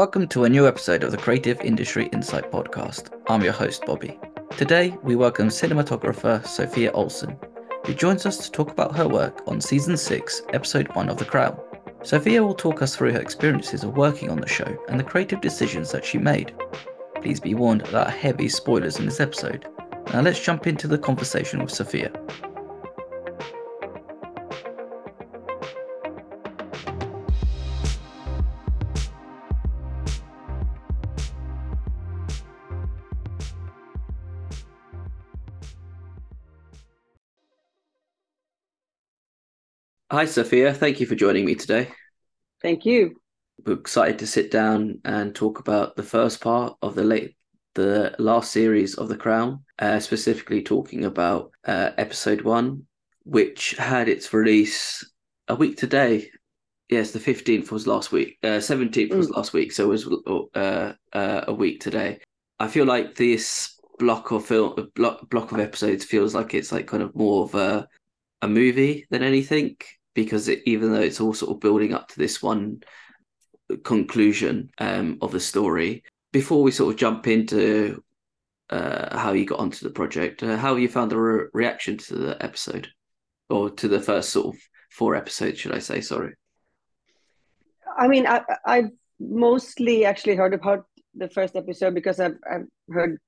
Welcome to a new episode of the Creative Industry Insight Podcast. I'm your host, Bobby. Today, we welcome cinematographer Sophia Olsson, who joins us to talk about her work on Season 6, Episode 1 of The Crown. Sophia will talk us through her experiences of working on the show and the creative decisions that she made. Please be warned there are heavy spoilers in this episode. Now, let's jump into the conversation with Sophia. Hi, Sophia. Thank you for joining me today. Thank you. We're excited to sit down and talk about the first part of the late, the last series of The Crown, uh, specifically talking about uh, episode one, which had its release a week today. Yes, the fifteenth was last week. Uh, seventeenth uh, was mm. last week, so it was uh, uh, a week today. I feel like this block of film, block block of episodes feels like it's like kind of more of a a movie than anything because it, even though it's all sort of building up to this one conclusion um, of the story, before we sort of jump into uh, how you got onto the project, uh, how you found the re- reaction to the episode or to the first sort of four episodes, should I say? Sorry. I mean, I, I've mostly actually heard about the first episode because I've, I've heard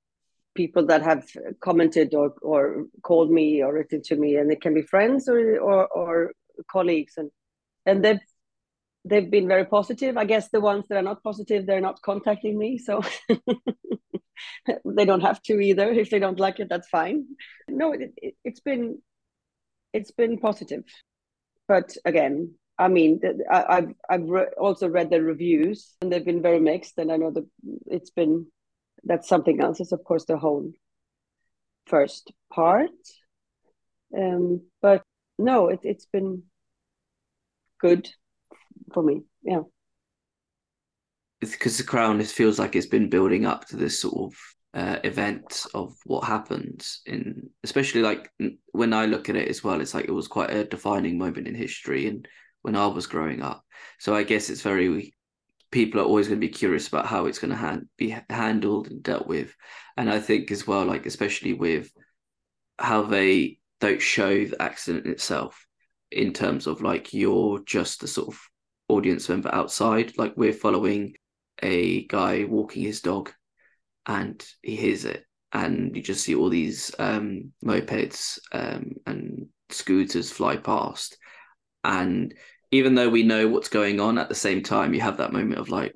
people that have commented or, or called me or written to me, and it can be friends or, or, or colleagues and and they've they've been very positive. I guess the ones that are not positive they're not contacting me so they don't have to either. If they don't like it that's fine. No it, it, it's been it's been positive. But again i mean I, have i've re- also read the reviews and they've been very mixed and i know that it's been that's something else. Is of course the whole first part. Um but no it, it's been good for me. Yeah. Because the crown it feels like it's been building up to this sort of uh, event of what happens in especially like when I look at it as well it's like it was quite a defining moment in history and when I was growing up so I guess it's very people are always going to be curious about how it's going to hand, be handled and dealt with and I think as well like especially with how they don't show the accident itself in terms of like you're just a sort of audience member outside. Like we're following a guy walking his dog and he hears it. And you just see all these um, mopeds um, and scooters fly past. And even though we know what's going on at the same time you have that moment of like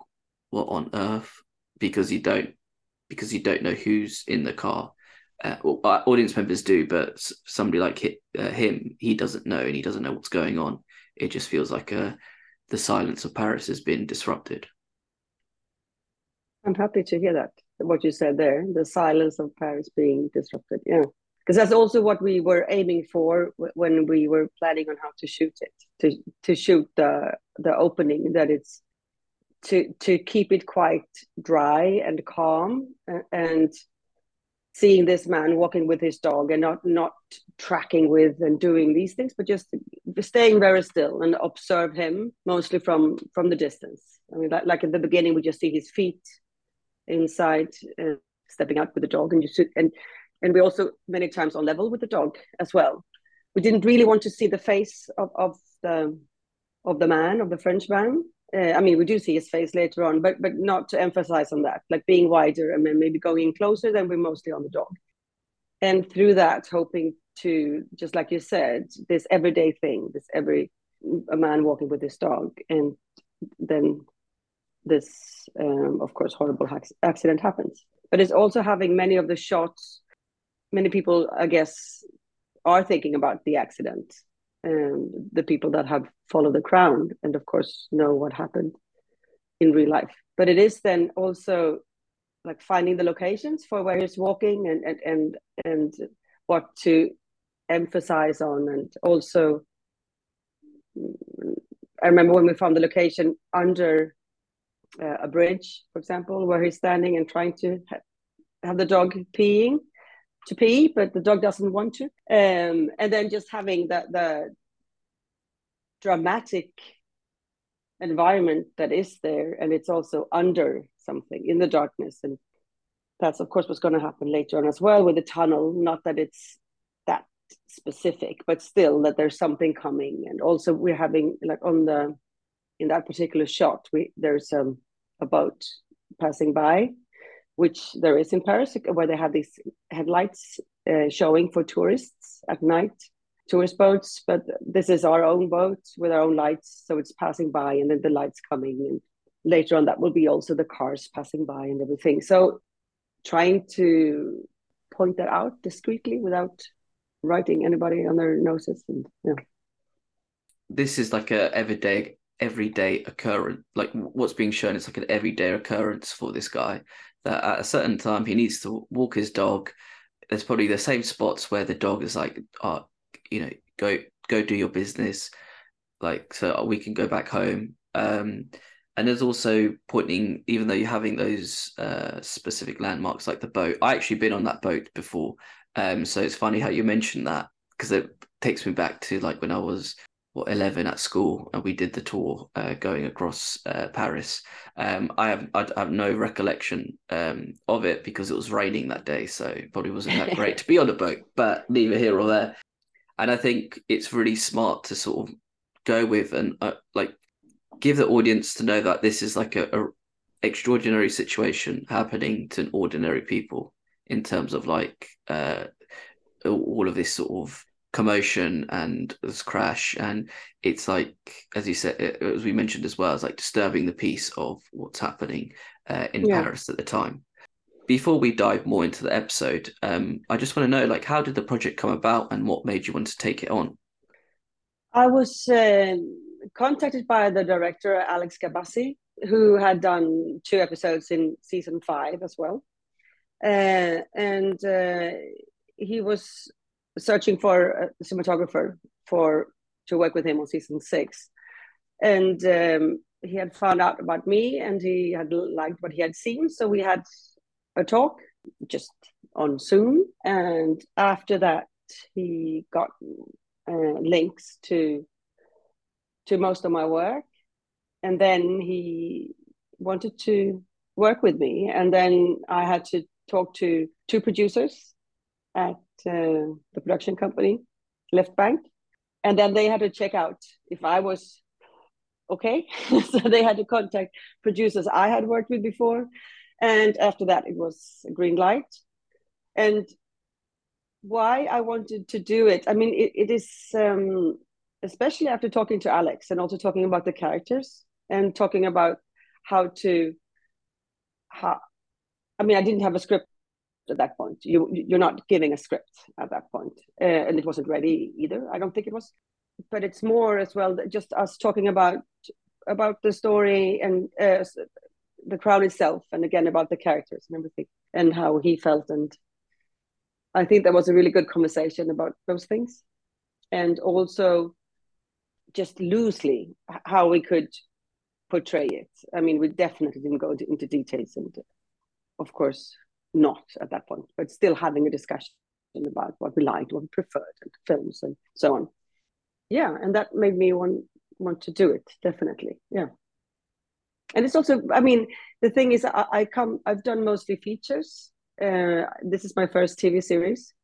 what on earth? Because you don't because you don't know who's in the car uh, audience members do, but somebody like uh, him, he doesn't know and he doesn't know what's going on. It just feels like uh, the silence of Paris has been disrupted. I'm happy to hear that, what you said there, the silence of Paris being disrupted. Yeah. Because that's also what we were aiming for when we were planning on how to shoot it, to, to shoot the, the opening, that it's to, to keep it quite dry and calm and seeing this man walking with his dog and not not tracking with and doing these things but just staying very still and observe him mostly from from the distance. I mean like, like at the beginning we just see his feet inside uh, stepping out with the dog and you sit and and we also many times on level with the dog as well. We didn't really want to see the face of, of the of the man of the french man uh, I mean, we do see his face later on, but but not to emphasize on that, like being wider and then maybe going closer. Then we're mostly on the dog, and through that, hoping to just like you said, this everyday thing, this every a man walking with his dog, and then this, um, of course, horrible accident happens. But it's also having many of the shots. Many people, I guess, are thinking about the accident um, the people that have followed the crown and of course know what happened in real life. But it is then also like finding the locations for where he's walking and and and, and what to emphasize on. And also i remember when we found the location under uh, a bridge for example where he's standing and trying to ha- have the dog peeing to pee, but the dog doesn't want to. Um, and then just having the the dramatic environment that is there and it's also under something in the darkness. And that's of course what's going to happen later on as well with the tunnel. Not that it's that specific but still that there's something coming. And also we're having like on the in that particular shot we there's um, a boat passing by which there is in paris where they have these headlights uh, showing for tourists at night tourist boats but this is our own boat with our own lights so it's passing by and then the lights coming and later on that will be also the cars passing by and everything. So trying to point that out discreetly without writing anybody on their noses and yeah. This is like a everyday everyday occurrence like what's being shown is like an everyday occurrence for this guy that at a certain time he needs to walk his dog. There's probably the same spots where the dog is like oh you know go go do your business like so we can go back home. Um and there's also pointing even though you're having those uh, specific landmarks like the boat i actually been on that boat before um, so it's funny how you mentioned that because it takes me back to like when i was what 11 at school and we did the tour uh, going across uh, paris. Um, I, have, I have no recollection um, of it because it was raining that day so probably wasn't that great to be on a boat but neither here or there. And i think it's really smart to sort of go with and uh, like give the audience to know that this is like a, a extraordinary situation happening to ordinary people in terms of like uh, all of this sort of commotion and this crash and it's like as you said as we mentioned as well it's like disturbing the peace of what's happening uh, in yeah. paris at the time. Before we dive more into the episode um, i just want to know like how did the project come about and what made you want to take it on? I was uh, contacted by the director Alex Gabassi, who had done two episodes in season five as well, uh, and uh, he was searching for a cinematographer for to work with him on season six, and um, he had found out about me and he had liked what he had seen, so we had a talk just on Zoom, and after that he got uh, links to to most of my work. And then he wanted to work with me. And then I had to talk to two producers at uh, the production company, Left Bank. And then they had to check out if I was okay. so they had to contact producers I had worked with before. And after that, it was a green light. And why I wanted to do it, I mean, it, it is um, especially after talking to Alex and also talking about the characters and talking about how to how I mean I didn't have a script at that point. You you're not giving a script at that point. Uh, and it wasn't ready either. I don't think it was. But it's more as well just us talking about about the story and uh, the crown itself and again about the characters and everything and how he felt and I think that was a really good conversation about those things and also just loosely how we could portray it. I mean, we definitely didn't go into details, and of course, not at that point, but still having a discussion about what we liked, what we preferred, and films and so on. Yeah, and that made me want want to do it definitely. Yeah, and it's also, I mean, the thing is, I, I come, I've done mostly features. Uh, this is my first TV series.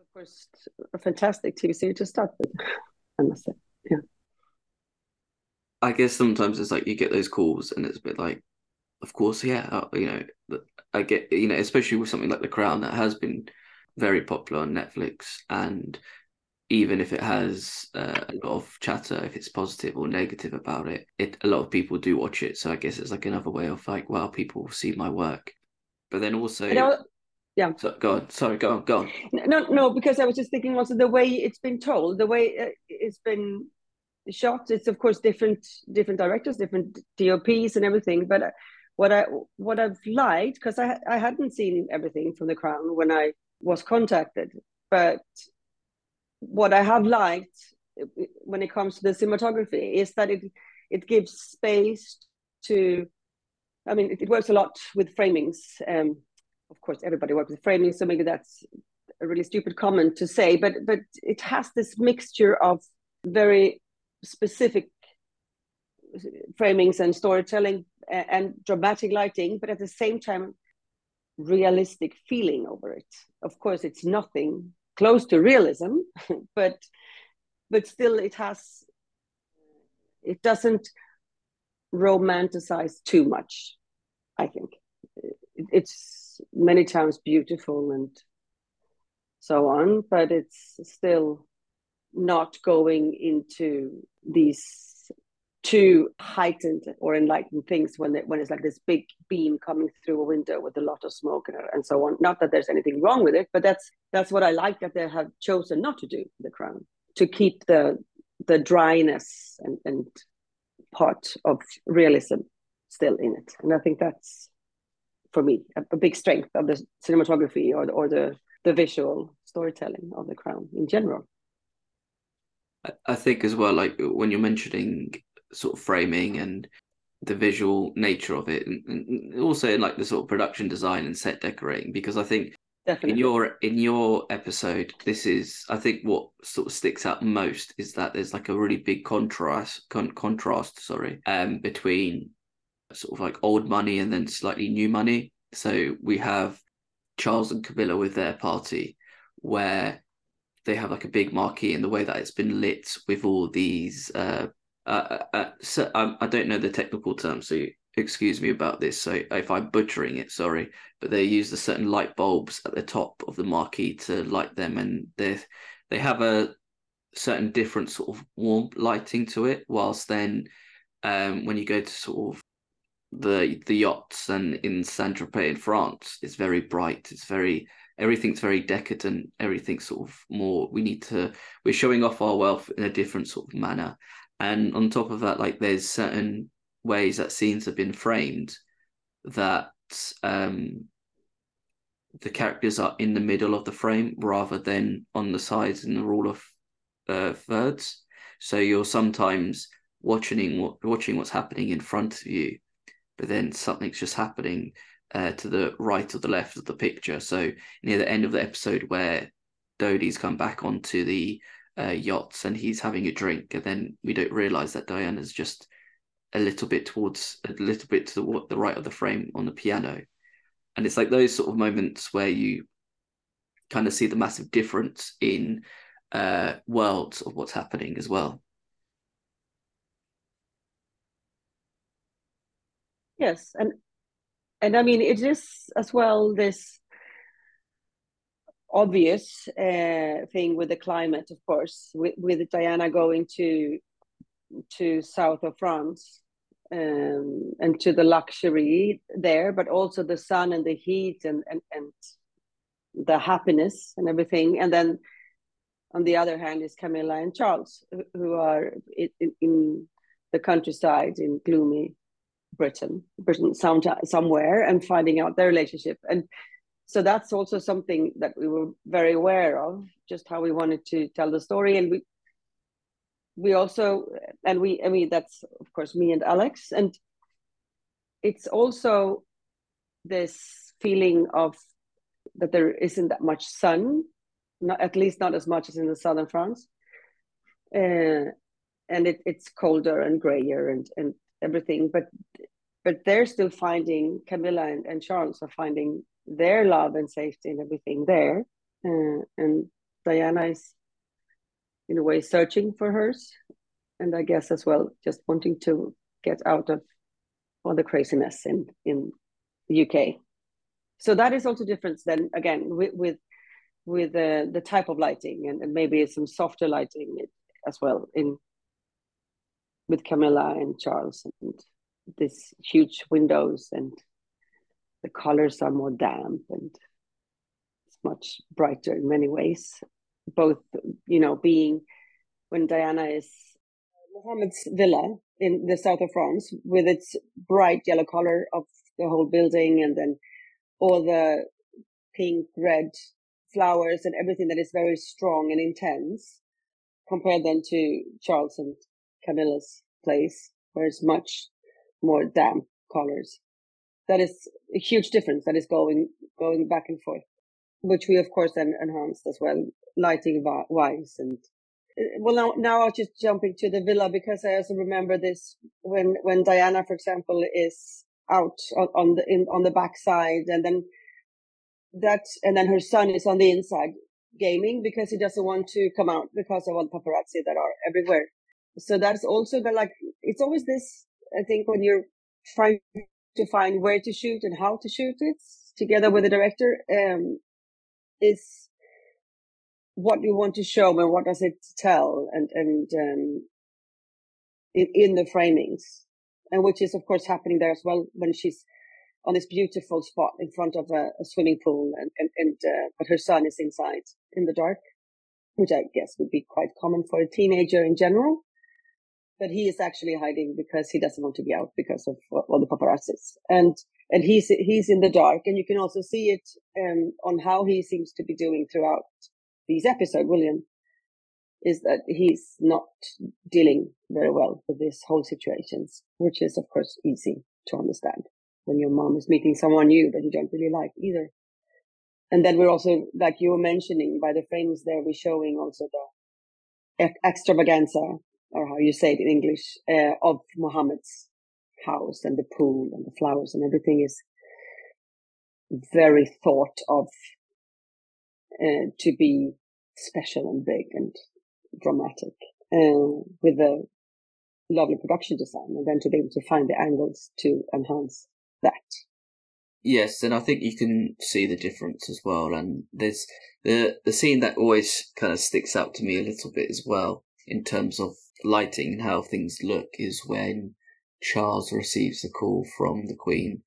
Of course, a fantastic TV series to start with. I must say. Yeah. I guess sometimes it's like you get those calls and it's a bit like, of course, yeah, uh, you know, I get, you know, especially with something like The Crown that has been very popular on Netflix. And even if it has uh, a lot of chatter, if it's positive or negative about it, it a lot of people do watch it. So I guess it's like another way of like, well, people see my work. But then also, yeah so, go on sorry go on go on no no because i was just thinking also the way it's been told the way uh, it's been shot it's of course different different directors different dops and everything but uh, what i what i've liked because i i hadn't seen everything from the crown when i was contacted but what i have liked uh, when it comes to the cinematography is that it it gives space to i mean it, it works a lot with framings um, of course everybody works with framing so maybe that's a really stupid comment to say but but it has this mixture of very specific framings and storytelling and, dramatic lighting, but at the same time, realistic feeling over it. Of course, it's nothing close to realism, but but still, it has. It doesn't romanticize too much. I think it's many times beautiful and so on, but it's still not going into these too heightened or enlightened things when it, when it's like this big beam coming through a window with a lot of smoke and, and so on. Not that there's anything wrong with it, but that's that's what I like that they have chosen not to do the crown to keep the the dryness and, and part of realism still in it, and I think that's for me a, a big strength of the cinematography or or the the visual storytelling of the crown in general. I think as well, like when you're mentioning sort of framing and the visual nature of it and, and also in like the sort of production design and set decorating because i think Definitely. in your in your episode this is i think what sort of sticks out most is that there's like a really big contrast con- contrast sorry um between sort of like old money and then slightly new money so we have charles and camilla with their party where they have like a big marquee and the way that it's been lit with all these uh uh, uh, uh, so um, I don't know the technical term, so excuse me about this. So if I'm butchering it, sorry, but they use the certain light bulbs at the top of the marquee to light them, and they they have a certain different sort of warm lighting to it. Whilst then, um, when you go to sort of the the yachts and in Saint Tropez in France, it's very bright. It's very everything's very decadent. Everything's sort of more. We need to. We're showing off our wealth in a different sort of manner and on top of that like there's certain ways that scenes have been framed that um the characters are in the middle of the frame rather than on the sides in the rule of uh, thirds. So you're sometimes watching watching what's happening in front of you but then something's just happening uh, to the right or the left of the picture. So near the end of the episode where Dodi's come back onto the uh, yachts and he's having a drink, and then we don't realize that Diana's just a little bit towards a little bit to the, the right of the frame on the piano, and it's like those sort of moments where you kind of see the massive difference in uh, worlds of what's happening as well. Yes, and and I mean it is as well this obvious uh, thing with the climate, of course, with, with Diana going to to south of France um, and to the luxury there, but also the sun and the heat and, and, and the happiness and everything. And then on the other hand is Camilla and Charles, who are in, in the countryside in gloomy Britain, Britain some, somewhere, and finding out their relationship. And so that's also something that we were very aware of just how we wanted to tell the story. And we we also and we i mean that's of course me and alex. And it's also this feeling of that there isn't that much sun not at least not as much as in the southern france. Uh, and it, it's colder and grayer and and everything. But but they're still finding camilla and, and charles are finding their love and safety and everything there. Uh, and Diana is, in a way, searching for hers. And I guess as well, just wanting to get out of all the craziness in, in the UK. So that is also different then again with with, with uh, the type of lighting and, and maybe some softer lighting as well in with Camilla and Charles and these huge windows and the colors are more damp and it's much brighter in many ways. Both, you know, being when Diana is uh, Mohammed's villa in the south of France with its bright yellow color of the whole building and then all the pink, red flowers and everything that is very strong and intense compared then to Charles and Camilla's place where it's much more damp colors that is a huge difference that is going going back and forth, which we of course then enhanced as well, lighting wise and uh, well now now I'll just jump into the villa because I also remember this when when Diana, for example, is out on, on the in on the backside, and then that and then her son is on the inside gaming because he doesn't want to come out because of all the paparazzi that are everywhere. So that's also the like it's always this I think when you're trying to find where to shoot and how to shoot it together with the director um is what you want to show and what does it tell and and um in, in the framings. And which is of course happening there as well when she's on this beautiful spot in front of a, a swimming pool and and, and uh, but her son is inside in the dark which i guess would be quite common for a teenager in general but he is actually hiding because he doesn't want to be out because of all the paparazzis. And and he's he's in the dark and you can also see it um, on how he seems to be doing throughout these episodes william is that he's not dealing very well with this whole situations which is of course easy to understand when your mom is meeting someone new that you don't really like either. And then we're also like you were mentioning by the frames there we're showing also the extravaganza or how you say it in english uh, of Muhammad's house and the pool and the flowers and everything is very thought of uh, to be special and big and dramatic uh, with a lovely production design and then to be able to find the angles to enhance that. Yes and i think you can see the difference as well and there's the the scene that always kind of sticks out to me a little bit as well in terms of lighting and how things look is when Charles receives a call from the Queen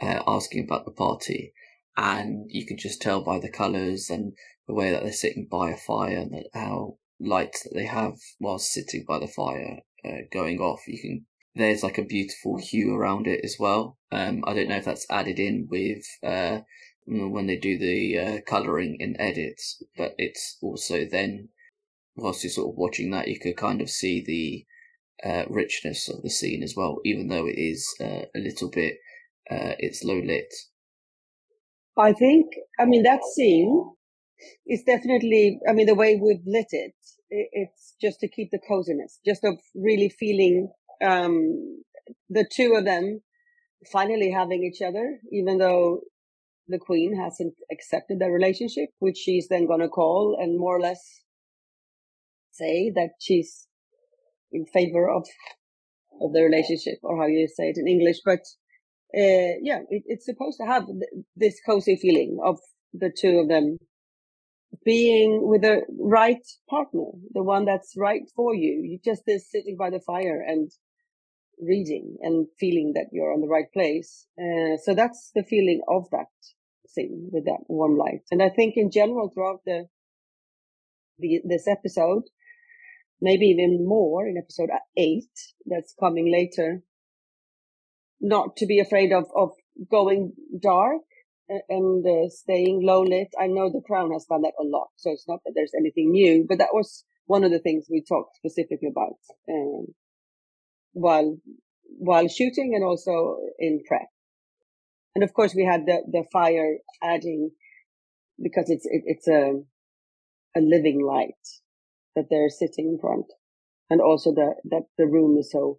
uh, asking about the party. And you can just tell by the colours and the way that they're sitting by a fire and how lights that they have whilst sitting by the fire uh, going off. You can there's like a beautiful hue around it as well. Um, I don't know if that's added in with uh, when they do the uh, colouring in edits, but it's also then whilst you're sort of watching that, you could kind of see the uh, richness of the scene as well, even though it is uh, a little bit uh, it's low lit. I think, I mean, that scene is definitely, I mean, the way we've lit it, it's just to keep the coziness, just of really feeling um, the two of them finally having each other, even though the queen hasn't accepted their relationship, which she's then going to call and more or less say that she's in favor of of the relationship or how you say it in English. But uh, yeah, it, it's supposed to have th- this cozy feeling of the two of them being with the right partner, the one that's right for you. You just is sitting by the fire and reading and feeling that you're on the right place. Uh, so that's the feeling of that scene with that warm light. And I think in general throughout the, the this episode, maybe even more in episode eight that's coming later. Not to be afraid of, of going dark and uh, staying low lit. I know the crown has done that a lot, so it's not that there's anything new, but that was one of the things we talked specifically about um, while while shooting and also in prep. And of course, we had the the fire adding because it's it, it's a a living light that they're sitting in front. And also the, that the room is so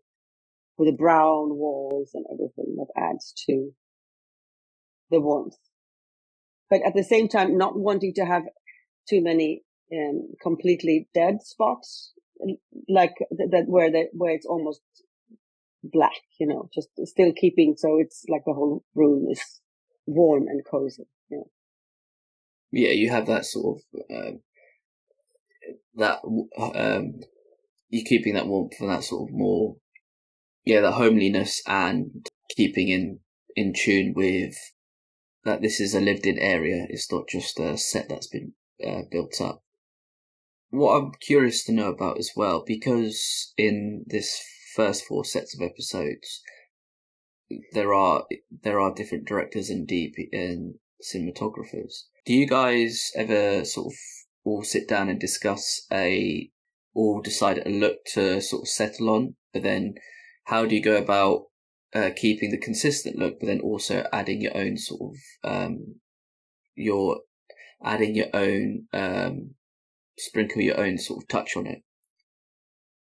with the brown walls and everything that adds to the warmth. But at the same time, not wanting to have too many um, completely dead spots, like th- that where the, where it's almost black, you know, just still keeping so it's like the whole room is warm and cozy. Yeah, you have that sort of uh, that um, you're keeping that warmth and that sort of more, yeah, the homeliness and keeping in in tune with that this is a lived in area. It's not just a set that's been uh, built up. What I'm curious to know about as well, because in this first four sets of episodes, there are there are different directors and DP and cinematographers. Do you guys ever sort of all sit down and discuss a all decide a look to sort of settle on, but then how do you go about uh, keeping the consistent look, but then also adding your own sort of um, your adding your own um, sprinkle your own sort of touch on it.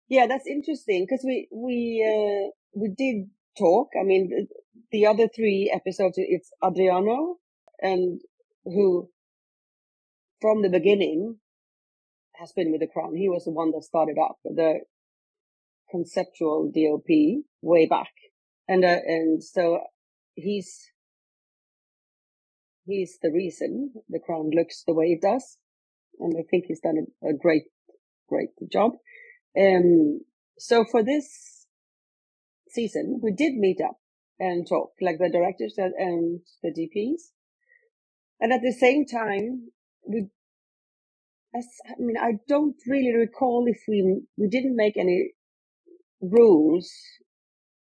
Yeah, that's interesting because we we uh, we did talk. I mean, the other three episodes, it's Adriano, and who from the beginning has been with the crown. He was the one that started up the conceptual DOP way back, and uh, and so he's he's the reason the crown looks the way it does, and I think he's done a, a great great job. Um, so for this season, we did meet up and talk, like the directors and the DPs. And at the same time, we, as, I mean, I don't really recall if we, we didn't make any rules,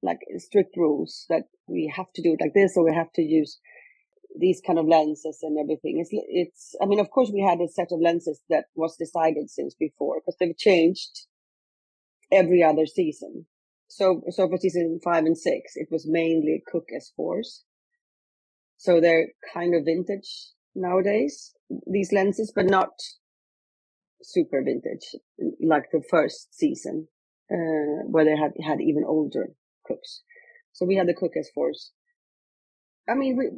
like strict rules that we have to do it like this or we have to use these kind of lenses and everything. It's, it's, I mean, of course we had a set of lenses that was decided since before because they've changed every other season. So, so for season five and six, it was mainly Cooke S4s. So they're kind of vintage nowadays, these lenses, but not super vintage like the first season, uh, where they had, had even older Cookes. So we had the Cooke S4s. I mean, we,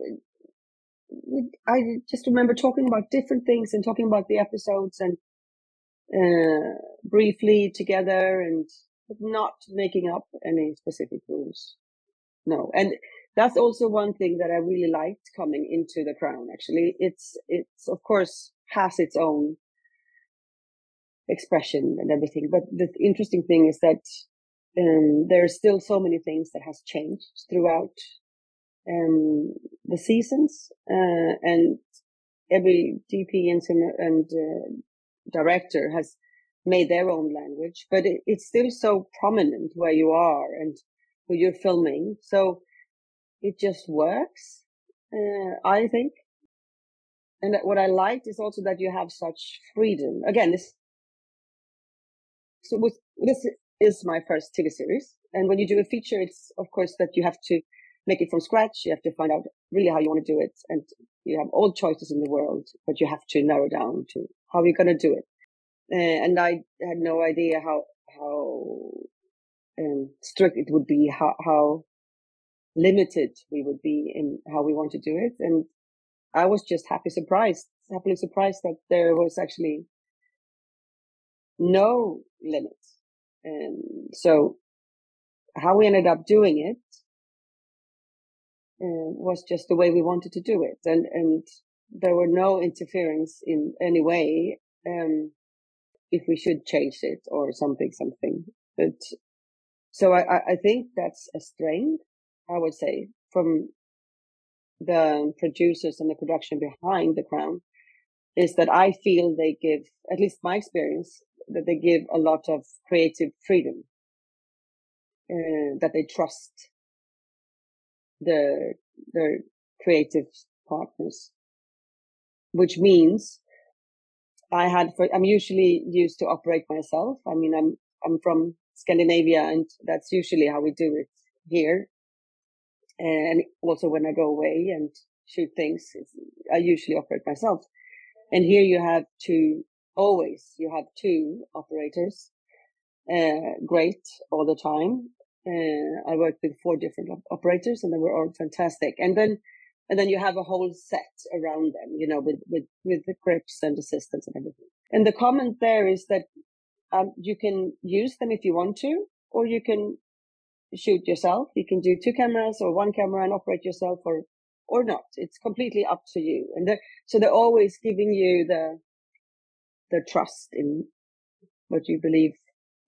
we, I just remember talking about different things and talking about the episodes and uh, briefly together and not making up any specific rules. No. And that's also one thing that I really liked coming into the crown. Actually, it's, it's of course has its own expression and everything. But the interesting thing is that, um, there are still so many things that has changed throughout, um, the seasons, uh, and every DP and, and, uh, director has made their own language, but it, it's still so prominent where you are and who you're filming. So it just works, uh, I think. And what I liked is also that you have such freedom. Again, this, so with, this is my first TV series. And when you do a feature, it's of course that you have to make it from scratch. You have to find out really how you want to do it. And you have all choices in the world, but you have to narrow down to how you're going to do it. Uh, and I had no idea how, how, um, strict it would be, how, how limited we would be in how we want to do it. And I was just happy surprised, happily surprised that there was actually no limits. And so how we ended up doing it uh, was just the way we wanted to do it. And, and there were no interference in any way. Um, if we should change it or something, something. But so I, I think that's a strength, I would say, from the producers and the production behind the crown is that I feel they give, at least my experience, that they give a lot of creative freedom, uh, that they trust the, the creative partners, which means I had for, I'm usually used to operate myself. I mean, I'm, I'm from Scandinavia and that's usually how we do it here. And also when I go away and shoot things, I usually operate myself. And here you have two, always you have two operators, uh, great all the time. Uh, I worked with four different operators and they were all fantastic. And then and then you have a whole set around them, you know, with, with, with the grips and assistants and everything. And the comment there is that, um, you can use them if you want to, or you can shoot yourself. You can do two cameras or one camera and operate yourself or, or not. It's completely up to you. And they're, so they're always giving you the, the trust in what you believe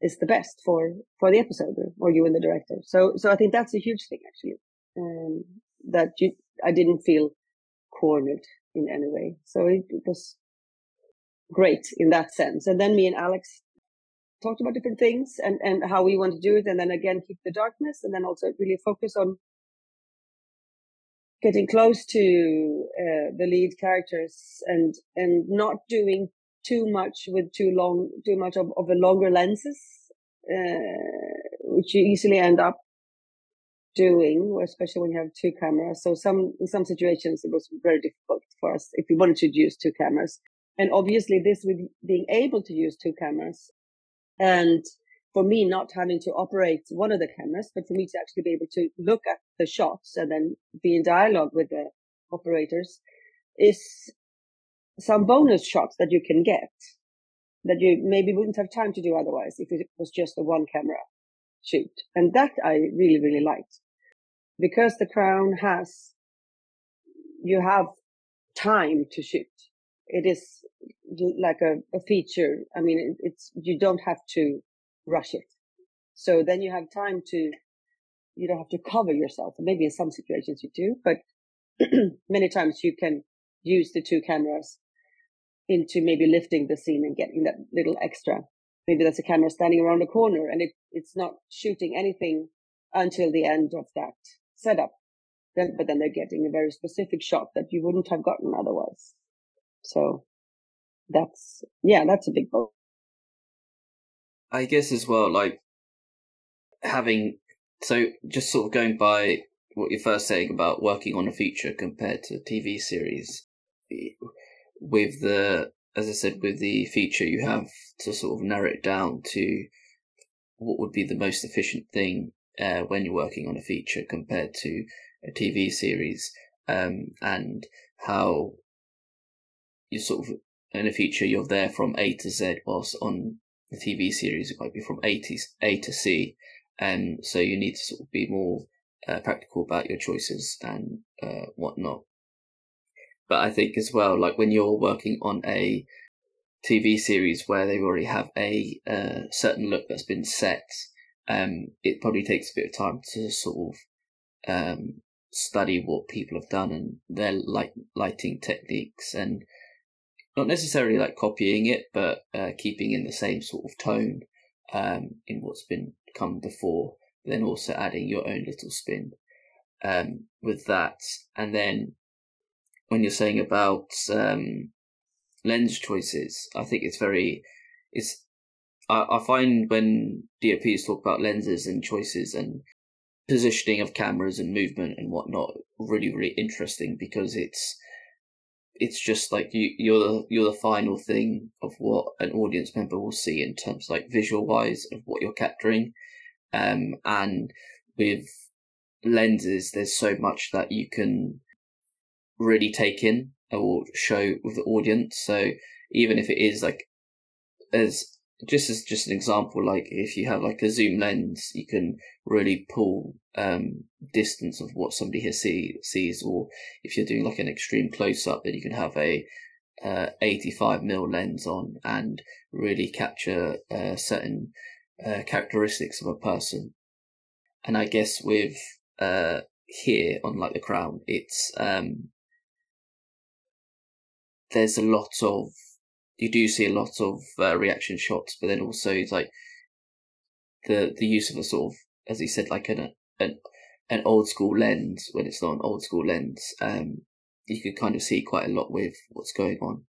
is the best for, for the episode or you and the director. So, so I think that's a huge thing actually. Um, that you, I didn't feel cornered in any way. So it, it was great in that sense. And then me and Alex talked about different things and, and how we want to do it. And then again, keep the darkness and then also really focus on getting close to uh, the lead characters and, and not doing too much with too long, too much of, of a longer lenses, uh, which you easily end up doing, especially when you have two cameras. So some, in some situations, it was very difficult for us if we wanted to use two cameras. And obviously this with being able to use two cameras and for me not having to operate one of the cameras, but for me to actually be able to look at the shots and then be in dialogue with the operators is some bonus shots that you can get that you maybe wouldn't have time to do otherwise if it was just a one camera shoot. And that I really, really liked because the crown has, you have time to shoot. It is like a, a feature. I mean, it, it's, you don't have to rush it. So then you have time to, you don't have to cover yourself. Maybe in some situations you do, but many times you can use the two cameras into maybe lifting the scene and getting that little extra. Maybe that's a camera standing around a corner and it, it's not shooting anything until the end of that setup. Then, but then they're getting a very specific shot that you wouldn't have gotten otherwise. So that's, yeah, that's a big bonus. I guess as well, like having, so just sort of going by what you're first saying about working on a feature compared to a TV series, with the as I said with the feature, you have to sort of narrow it down to what would be the most efficient thing uh, when you're working on a feature compared to a TV series, um, and how you sort of in a feature you're there from A to Z, whilst on a TV series it might be from A to A to C, and so you need to sort of be more uh, practical about your choices and uh, whatnot. But I think as well, like when you're working on a TV series where they already have a uh, certain look that's been set, um, it probably takes a bit of time to sort of um, study what people have done and their light lighting techniques and not necessarily like copying it, but uh, keeping in the same sort of tone um, in what's been come before. Then also adding your own little spin um, with that, and then when you're saying about um, lens choices, I think it's very it's I, I find when DOPs talk about lenses and choices and positioning of cameras and movement and whatnot really really interesting because it's it's just like you you're the you're the final thing of what an audience member will see in terms like visual wise of what you're capturing um and with lenses there's so much that you can really take in or show with the audience. So even if it is like as just as just an example, like if you have like a zoom lens, you can really pull um distance of what somebody here see sees, or if you're doing like an extreme close up, then you can have a uh, 85 mil lens on and really capture uh, certain uh, characteristics of a person. And I guess with uh here on like the crown, it's um there's a lot of you do see a lot of uh, reaction shots, but then also it's like the the use of a sort of as he said like an an an old school lens when it's not an old school lens. Um, you could kind of see quite a lot with what's going on.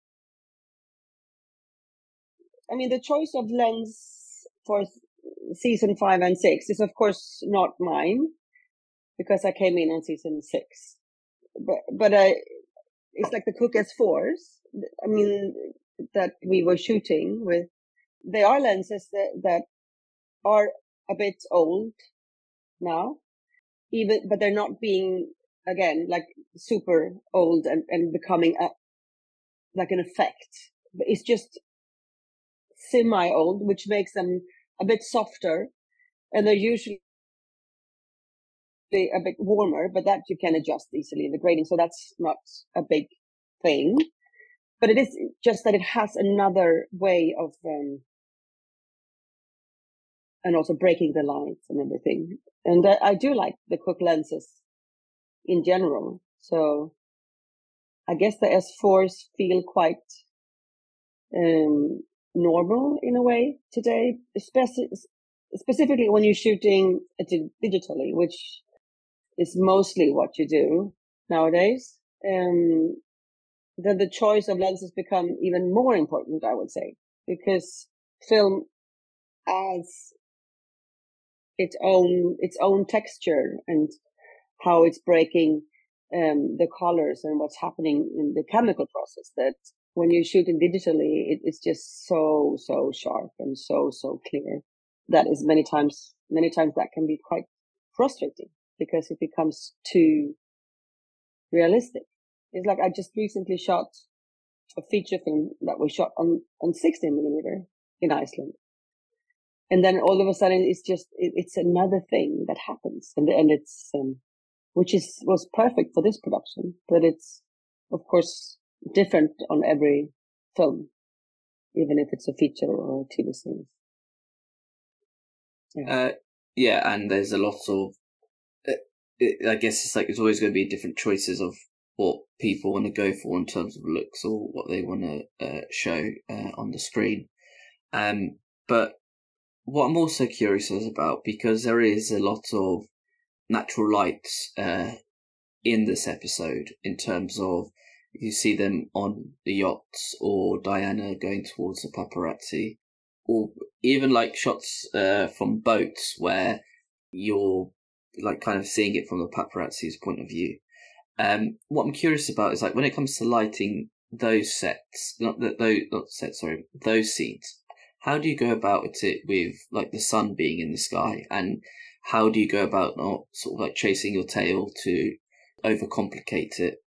I mean, the choice of lens for season five and six is of course not mine because I came in on season six, but but I it's like the Cooke S4s. I mean, that we were shooting with. They are lenses that, that are a bit old now, even, but they're not being, again, like super old and, and becoming a, like an effect. It's just semi old, which makes them a bit softer and they're usually a bit warmer, but that you can adjust easily in the grading. So that's not a big thing, but it is just that it has another way of, um, and also breaking the lights and everything. And I, I do like the Cooke lenses in general. So I guess the S4s feel quite, um, normal in a way today, especially, specifically when you're shooting digitally, which is mostly what you do nowadays. Um, then the choice of lenses become even more important, I would say, because film adds its own, its own texture and how it's breaking, um, the colors and what's happening in the chemical process that when you shoot it digitally, it, it's just so, so sharp and so, so clear. that is many times, many times that can be quite frustrating because it becomes too realistic. It's like I just recently shot a feature film that we shot on, on 16 millimeter in Iceland. And then all of a sudden it's just, it, it's another thing that happens. And, and it's, um, which is, was perfect for this production, but it's, of course, different on every film, even if it's a feature or a TV series. Yeah. Uh, yeah, and there's a lot of, uh, I guess it's like there's always going to be different choices of what people want to go for in terms of looks or what they want to uh, show uh, on the screen. Um, but what I'm also curious about because there is a lot of natural lights uh, in this episode in terms of you see them on the yachts or Diana going towards the paparazzi, or even like shots uh, from boats where you're like kind of seeing it from the paparazzi's point of view. Um, what I'm curious about is like when it comes to lighting those sets, not that those not sets, sorry, those scenes. How do you go about it with like the sun being in the sky, and how do you go about not sort of like chasing your tail to overcomplicate it?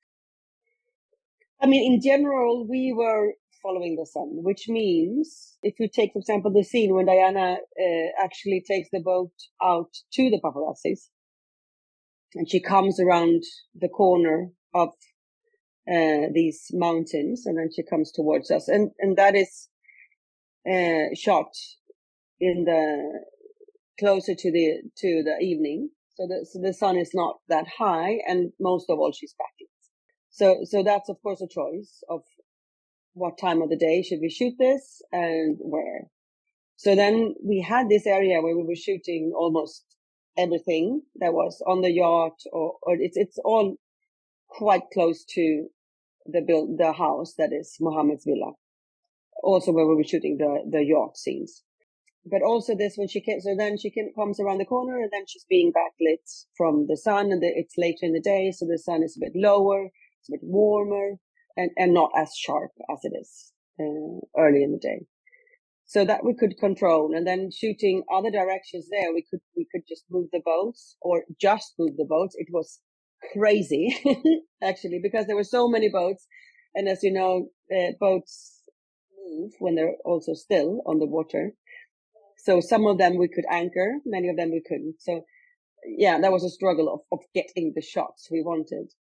I mean, in general, we were following the sun, which means if you take, for example, the scene when Diana uh, actually takes the boat out to the paparazzis, and she comes around the corner of uh, these mountains and then she comes towards us. And and that is uh, shot in the closer to the to the evening. So the, so the sun is not that high and most of all she's backlit so so that's of course a choice of what time of the day should we shoot this and where. So then we had this area where we were shooting almost everything that was on the yacht or, or it's, it's all quite close to the build, the house that is Mohammed's villa. Also where we were shooting the, the yacht scenes. But also this when she came, so then she came, comes around the corner and then she's being backlit from the sun and the, it's later in the day. So the sun is a bit lower, it's a bit warmer and, and not as sharp as it is uh, early in the day so that we could control. And then shooting other directions there we could we could just move the boats or just move the boats. It was crazy actually because there were so many boats. And as you know uh, boats move when they're also still on the water. So some of them we could anchor many of them we couldn't. So yeah that was a struggle of, of getting the shots we wanted.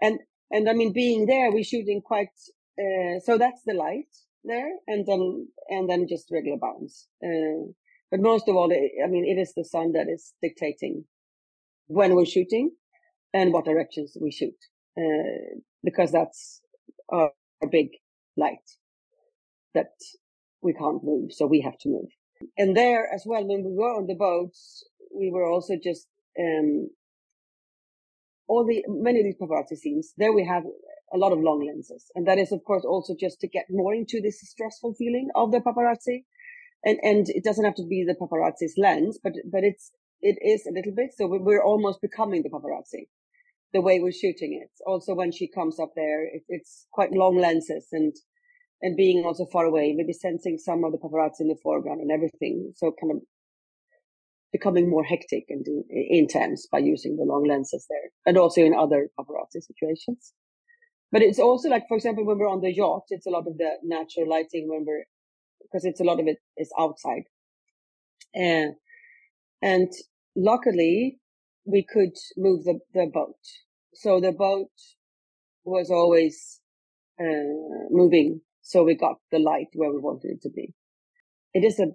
And and i mean being there we're shooting quite uh, so that's the light there and then and then just regular bounds. Uh, but most of all i mean it is the sun that is dictating when we're shooting and what directions we shoot uh, because that's our, our, big light that we can't move so we have to move. And there as well when we were on the boats we were also just um, all the many of these paparazzi scenes there we have a lot of long lenses. And that is, of course, also just to get more into this stressful feeling of the paparazzi. And, and it doesn't have to be the paparazzi's lens, but, but it's, it is a little bit. So we're almost becoming the paparazzi, the way we're shooting it. Also, when she comes up there, it, it's quite long lenses and, and being also far away, maybe sensing some of the paparazzi in the foreground and everything. So kind of becoming more hectic and intense by using the long lenses there and also in other paparazzi situations. But it's also like, for example, when we're on the yacht, it's a lot of the natural lighting when we're, because it's a lot of it is outside. And, and luckily we could move the, the boat. So the boat was always, uh, moving. So we got the light where we wanted it to be. It is a,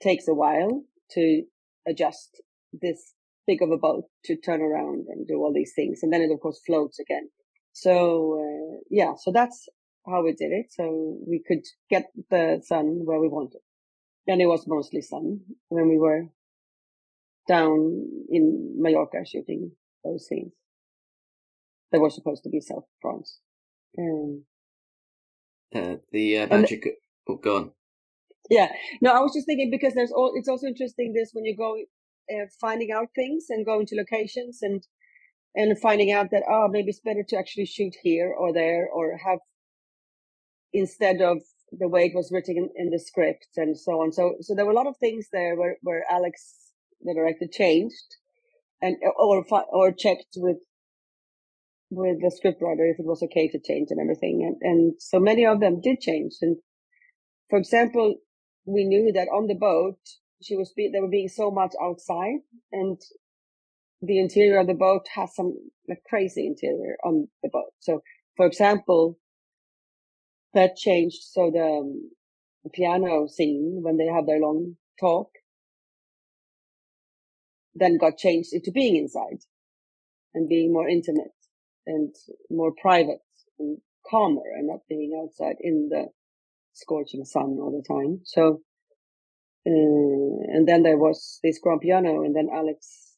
takes a while to adjust this big of a boat to turn around and do all these things. And then it of course floats again. So uh, yeah, so that's how we did it. So we could get the sun where we wanted. And it was mostly sun when we were down in Mallorca shooting those scenes. They were supposed to be South France. Um, uh, the uh, magic. And, oh, go on. Yeah, no, I was just thinking because there's all. It's also interesting this when you go uh, finding out things and going to locations and and finding out that oh maybe it's better to actually shoot here or there or have instead of the way it was written in, in, the script and so on. So, so there were a lot of things there where, where Alex, the director, changed and or or checked with with the scriptwriter if it was okay to change and everything. And and so many of them did change. And for example, we knew that on the boat she was be, they were being so much outside and the interior of the boat has some like crazy interior on the boat. So, for example, that changed. So the, um, the piano scene when they have their long talk then got changed into being inside and being more intimate and more private and calmer and not being outside in the scorching sun all the time. So, uh, and then there was this grand piano and then Alex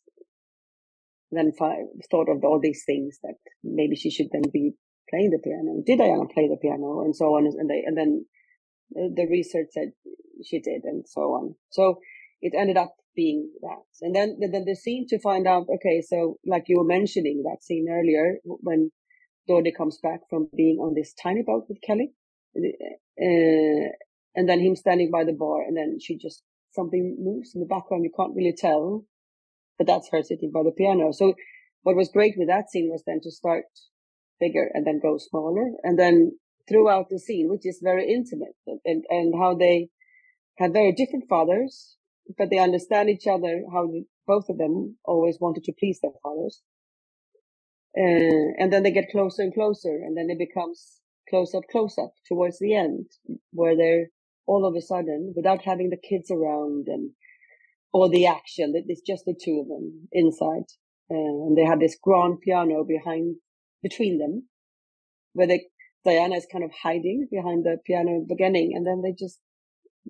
then thought of all these things that maybe she should then be playing the piano. Did Diana play the piano and so on? And they, and then the research said she did and so on. So it ended up being that. And then, then the scene to find out, okay, so like you were mentioning that scene earlier when Dodi comes back from being on this tiny boat with Kelly, uh, and then him standing by the bar and then she just, something moves in the background. You can't really tell, but that's her sitting by the piano. So what was great with that scene was then to start bigger and then go smaller. And then throughout the scene, which is very intimate and, and how they had very different fathers, but they understand each other, how both of them always wanted to please their fathers. Uh, and then they get closer and closer and then it becomes close up, close up towards the end where they're all of a sudden without having the kids around and or the action, it's just the two of them inside. Uh, and they have this grand piano behind, between them where they, Diana is kind of hiding behind the piano beginning and then they just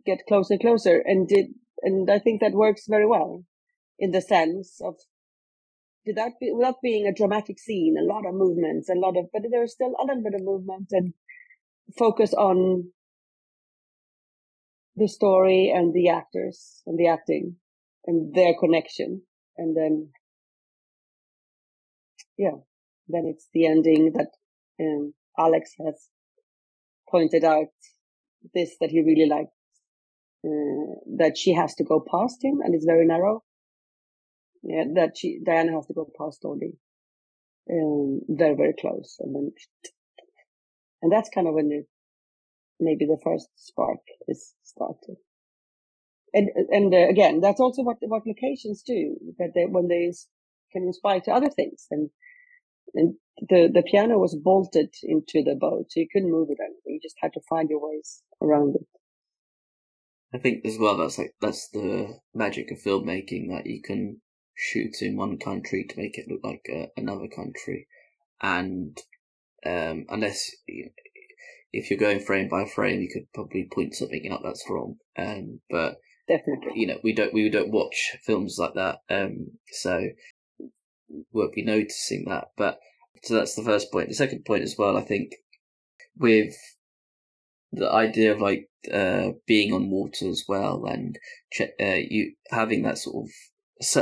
get closer and closer and did and I think that works very well in the sense of without, be, without being a dramatic scene, a lot of movements, a lot of, but there's still a little bit of movement and focus on the story and the actors and the acting and their connection. And then, yeah, then it's the ending that um, Alex has pointed out this that he really liked uh, that she has to go past him and it's very narrow. Yeah, that she, Diana has to go past Dodi. Um, very, very close. And then, and that's kind of when the, maybe the first spark is started. And, and uh, again, that's also what, what locations do, that they, when they can inspire to other things. And, and the, the piano was bolted into the boat, so you couldn't move it anything. You just had to find your ways around it. I think as well that's like that's the magic of filmmaking that you can shoot in one country to make it look like uh, another country, and um, unless if you're going frame by frame, you could probably point something out that's wrong. Um, but definitely, you know, we don't we don't watch films like that, um, so won't be noticing that. But so that's the first point. The second point as well, I think, with the idea of like uh, being on water as well, and uh, you having that sort of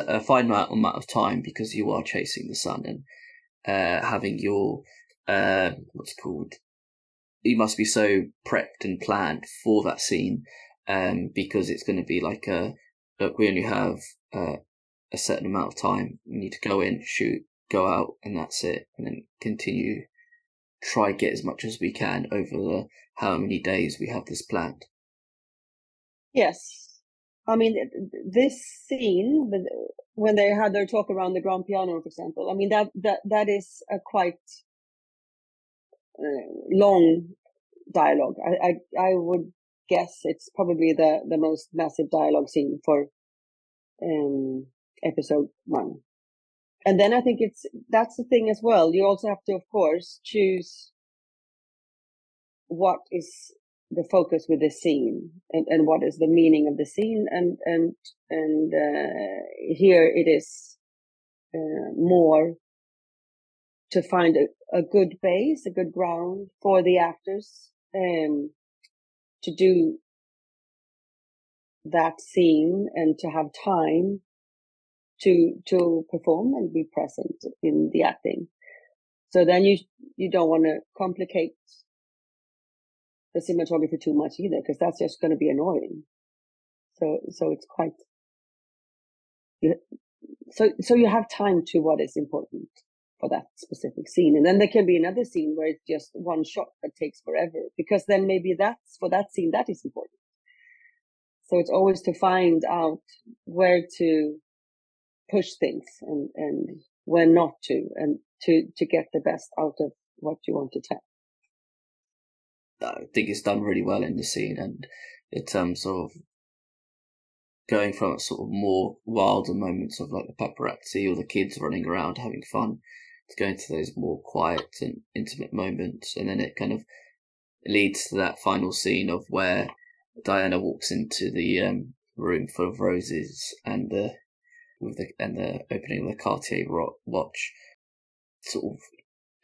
a finite amount of time because you are chasing the sun and uh, having your uh, what's called you must be so prepped and planned for that scene um, because it's going to be like a look we only have uh, a certain amount of time we need to go in shoot go out and that's it and then continue try get as much as we can over the how many days we have this planned. Yes. I mean, this scene, when they had their talk around the grand piano, for example, I mean, that, that, that is a quite uh, long dialogue. I, I, I would guess it's probably the, the most massive dialogue scene for, um, episode one. And then I think it's, that's the thing as well. You also have to, of course, choose what is the focus with the scene and, and what is the meaning of the scene. And, and, and, uh, here it is, uh, more to find a, a good base, a good ground for the actors, um, to do that scene and to have time to to perform and be present in the acting. So then you you don't want to complicate the cinematography too much either, because that's just going to be annoying. So, so it's quite, so, so you have time to what is important for that specific scene. And then there can be another scene where it's just one shot that takes forever, because then maybe that's for that scene that is important. So it's always to find out where to push things and, and when not to, and to, to get the best out of what you want to tell. I think it's done really well in the scene and in um, sort of going from sort of more wilder moments of like the paparazzi or the kids running around having fun to going to those more quiet and intimate moments and then it kind of leads to that final scene of where Diana walks into the um, room full of roses and the with the and the opening of the Cartier watch. Sort of,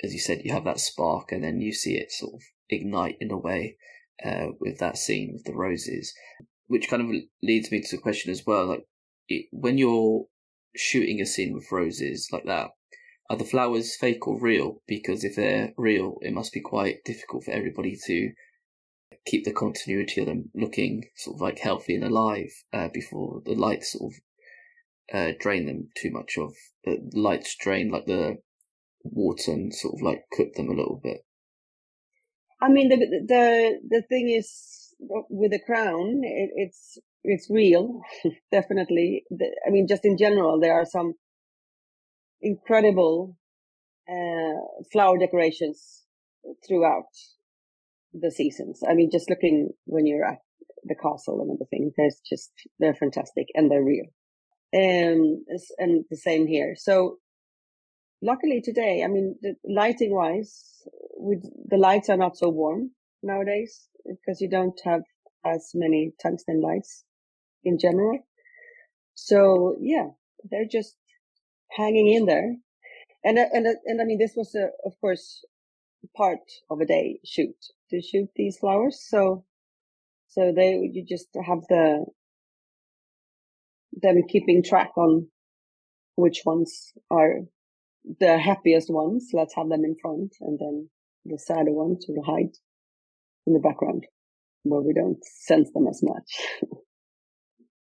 as you said, you have that spark, and then you see it sort of ignite in a way uh, with that scene with the roses, which kind of leads me to the question as well. Like, it, when you're shooting a scene with roses like that, are the flowers fake or real? Because if they're real, it must be quite difficult for everybody to keep the continuity of them looking sort of like healthy and alive uh, before the light sort of uh, drain them too much of the lights drain like the water and sort of like cook them a little bit. I mean, the the the thing is with the crown, it, it's it's real, definitely. I mean, just in general, there are some incredible uh, flower decorations throughout the seasons. I mean, just looking when you're at the castle and everything, there's just they're fantastic and they're real. Um, and the same here. So luckily today, I mean, the lighting wise, with the lights are not so warm nowadays because you don't have as many tungsten lights in general. So yeah, they're just hanging in there. And, uh, and, uh, and I mean, this was a, of course, part of a day shoot to shoot these flowers. So, so they, you just have the, them keeping track on which ones are the happiest ones. Let's have them in front and then the sadder ones will hide in the background where we don't sense them as much.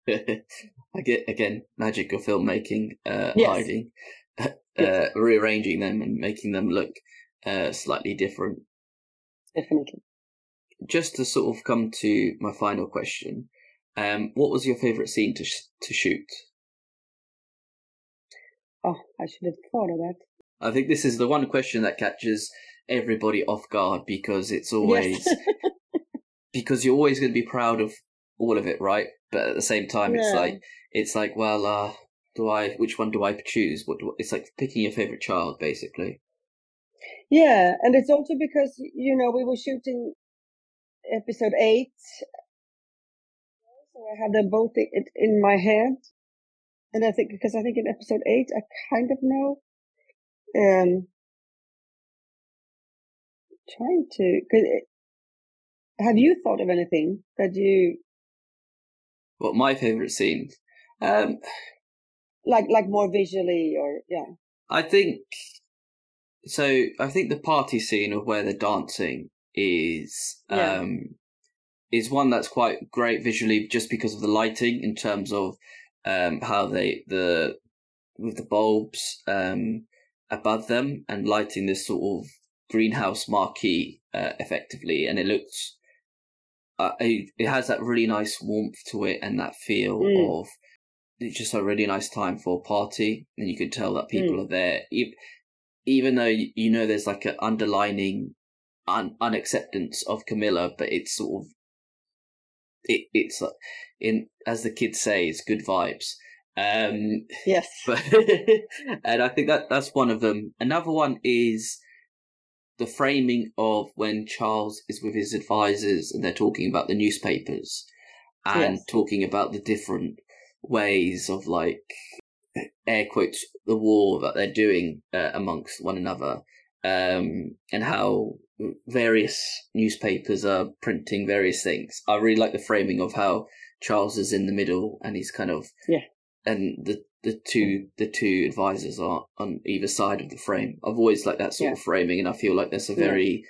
I get again magic of filmmaking, uh, yes. hiding, uh, yes. rearranging them and making them look uh, slightly different. Definitely. Just to sort of come to my final question, um, what was your favorite scene to sh- to shoot? Oh, I should have thought of that. I think this is the one question that catches everybody off guard because it's always yes. because you're always going to be proud of all of it, right? But at the same time, yeah. it's like it's like, well, uh, do I? Which one do I choose? What do, it's like picking your favorite child, basically. Yeah, and it's also because you know we were shooting episode eight so I have them both in my head. And I think, because I think in episode eight, I kind of know, um, trying to, cause it, have you thought of anything that you? What my favorite scenes? Um, like, like more visually or, yeah. I think, so I think the party scene of where they're dancing is, yeah. um, is one that's quite great visually just because of the lighting in terms of um, how they the with the bulbs um, above them and lighting this sort of greenhouse marquee uh, effectively, and it looks uh, it, it has that really nice warmth to it and that feel mm. of it's just a really nice time for a party, and you can tell that people mm. are there, even, even though you know there's like an underlining un- unacceptance of Camilla, but it's sort of it, it's uh, in as the kids say, it's good vibes. Um, yes, but and I think that that's one of them. Another one is the framing of when Charles is with his advisors and they're talking about the newspapers and yes. talking about the different ways of like air quotes the war that they're doing uh, amongst one another um, and how various newspapers are printing various things. I really like the framing of how Charles is in the middle and he's kind of yeah, and the the two the two advisors are on either side of the frame. I've always liked that sort yeah. of framing, and I feel like that's a very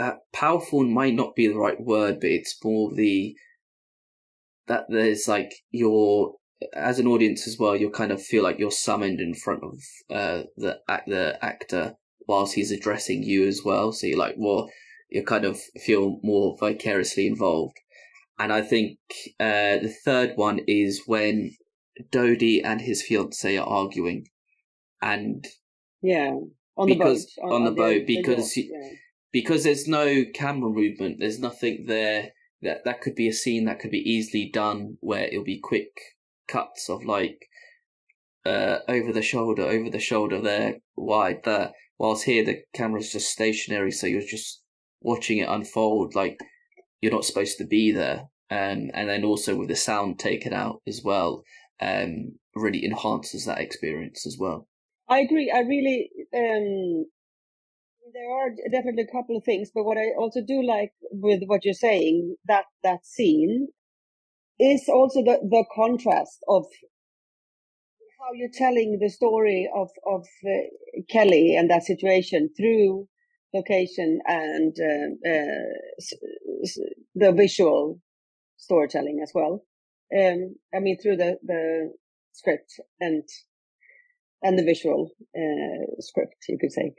uh, powerful might not be the right word, but it's more the that there's like your as an audience as well. You kind of feel like you're summoned in front of uh, the the actor whilst he's addressing you as well. So you're like, well, you kind of feel more vicariously involved. And I think uh, the third one is when Dodi and his fiance are arguing, and yeah, on because, the boat, on, on the, the boat, because the yeah. because there's no camera movement, there's nothing there. That that could be a scene that could be easily done where it'll be quick cuts of like uh over the shoulder, over the shoulder there, wide there. Whilst here the camera's just stationary, so you're just watching it unfold like you're not supposed to be there. Um, and then also with the sound taken out as well, um, really enhances that experience as well. I agree. I really, um, there are definitely a couple of things, but what I also do like with what you're saying, that, that scene is also the, the contrast of how you're telling the story of, of uh, Kelly and that situation through location and uh, uh, the visual storytelling as well. Um, I mean, through the, the script and and the visual uh, script, you could say,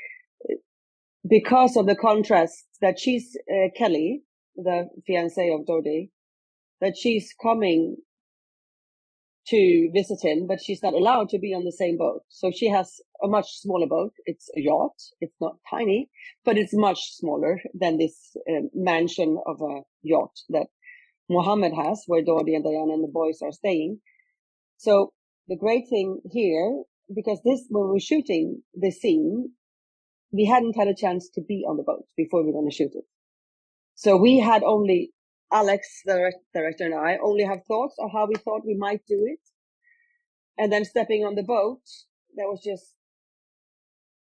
because of the contrast that she's uh, Kelly, the fiance of Dodi, that she's coming to visit him, but she's not allowed to be on the same boat. So she has a much smaller boat. It's a yacht. It's not tiny, but it's much smaller than this uh, mansion of a yacht that Mohammed has, where Dodi and Diana and the boys are staying. So the great thing here, because this, when we were shooting the scene, we hadn't had a chance to be on the boat before we were going to shoot it. So we had only Alex, the director, and I only have thoughts of how we thought we might do it. And then stepping on the boat, that was just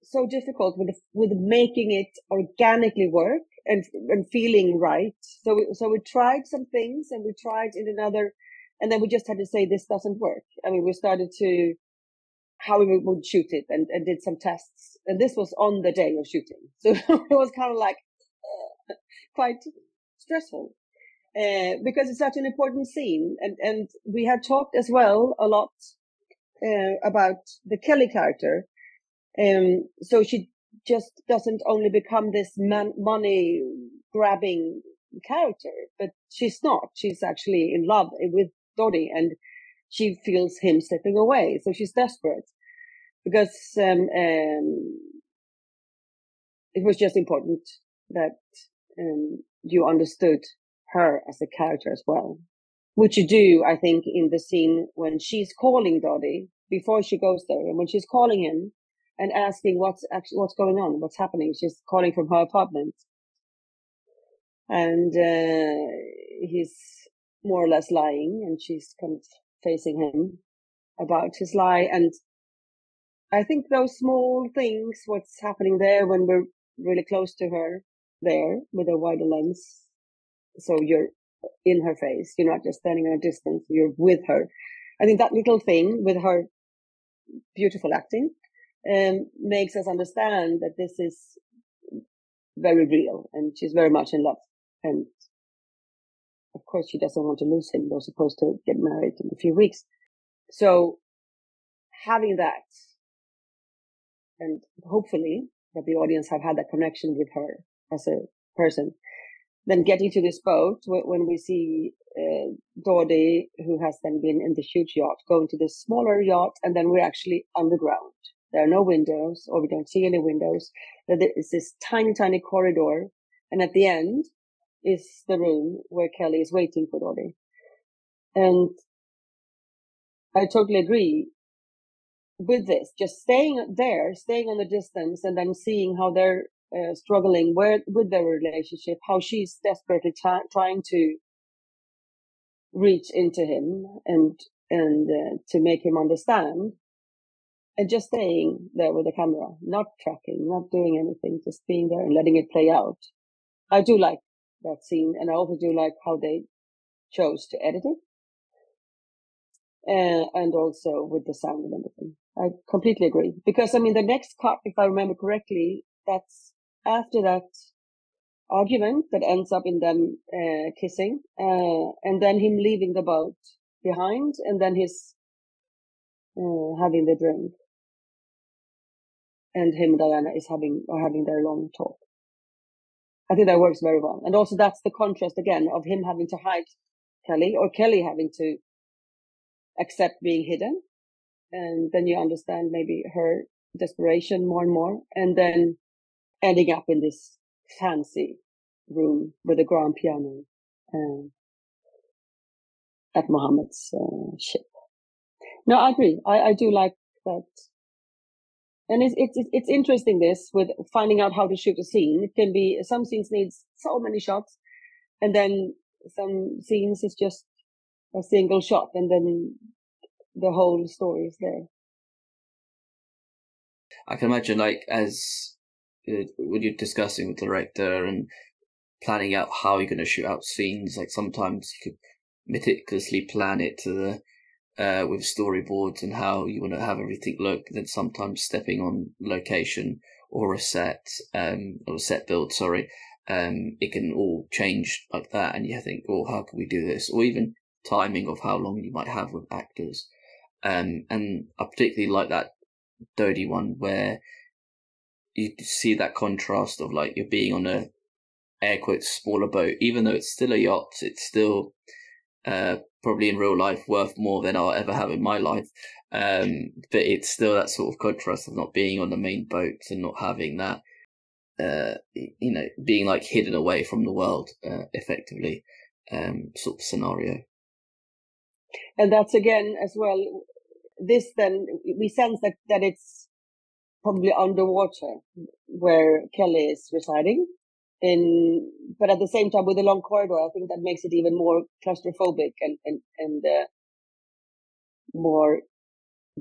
so difficult with with making it organically work and and feeling right. So we, so we tried some things and we tried in another, and then we just had to say this doesn't work. I mean, we started to how we would shoot it and, and did some tests. And this was on the day of shooting, so it was kind of like uh, quite stressful uh, because it's such an important scene. And, and we had talked as well a lot uh, about the Kelly character. Um, so she just doesn't only become this man- money grabbing character, but she's not. She's actually in love with Dodi and she feels him slipping away. So she's desperate because um, um, it was just important that um, you understood her as a character as well. Which you do, I think, in the scene when she's calling Dodi before she goes there, and when she's calling him and asking what's actually what's going on, what's happening. She's calling from her apartment, and uh, he's more or less lying, and she's kind of facing him about his lie. And I think those small things, what's happening there when we're really close to her, there with a wider lens, so you're in her face. You're not just standing at a distance. You're with her. I think that little thing with her beautiful acting um, makes us understand that this is very real and she's very much in love. And of course, she doesn't want to lose him. They're supposed to get married in a few weeks. So having that and hopefully that the audience have had that connection with her as a person then getting to this boat when we see uh, Dodi, who has then been in the huge yacht, going to this smaller yacht, and then we're actually underground. There are no windows, or we don't see any windows. There is this tiny, tiny corridor, and at the end is the room where Kelly is waiting for Dodi. And I totally agree with this. Just staying there, staying on the distance, and then seeing how they're uh, struggling with, with their relationship, how she's desperately trying to reach into him and and uh, to make him understand, and just staying there with the camera, not tracking, not doing anything, just being there and letting it play out. I do like that scene, and I also do like how they chose to edit it, uh, and also with the sound and everything. I completely agree because I mean the next cut, if I remember correctly, that's after that argument that ends up in them uh, kissing, uh, and then him leaving the boat behind, and then his uh, having the drink, and him and Diana is having are having their long talk. I think that works very well, and also that's the contrast again of him having to hide Kelly or Kelly having to accept being hidden, and then you understand maybe her desperation more and more, and then ending up in this fancy room with a grand piano um, at Mohammed's uh, ship. No, I agree. I, I do like that. And it's, it's, it's interesting this with finding out how to shoot a scene. It can be, some scenes needs so many shots and then some scenes is just a single shot and then the whole story is there. I can imagine like as uh, when you're discussing with the director and planning out how you're going to shoot out scenes. Like sometimes you could meticulously plan it to the uh, with storyboards and how you want to have everything look. Then sometimes stepping on location or a set, um, or a set build, sorry, um, it can all change like that. And you think, oh, how can we do this? Or even timing of how long you might have with actors. Um, and I particularly like that Dodi one where you see that contrast of like you're being on a air quotes smaller boat, even though it's still a yacht, it's still uh, probably in real life worth more than I'll ever have in my life. Um, but it's still that sort of contrast of not being on the main boat and not having that, uh, you know, being like hidden away from the world, uh, effectively, um, sort of scenario. And that's again as well. This then we sense that that it's probably underwater where Kelly is residing. In, but at the same time, with the long corridor, I think that makes it even more claustrophobic and, and, and, uh, more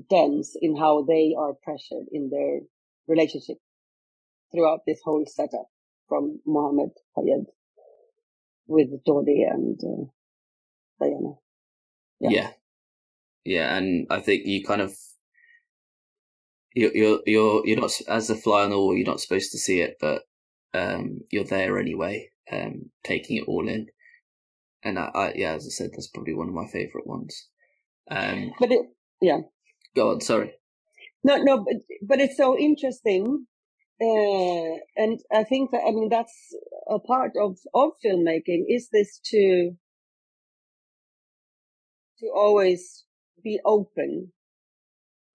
dense in how they are pressured in their relationship throughout this whole setup from Mohammed Fayed with Dodi and uh, Diana. Yeah. yeah. Yeah. And I think you kind of you're you're you're you're not as a fly on the wall. You're not supposed to see it, but um, you're there anyway, um, taking it all in. And I, I, yeah, as I said, that's probably one of my favorite ones. Um, but it, yeah. Go on. Sorry. No, no, but but it's so interesting, uh, and I think that I mean that's a part of of filmmaking is this to to always be open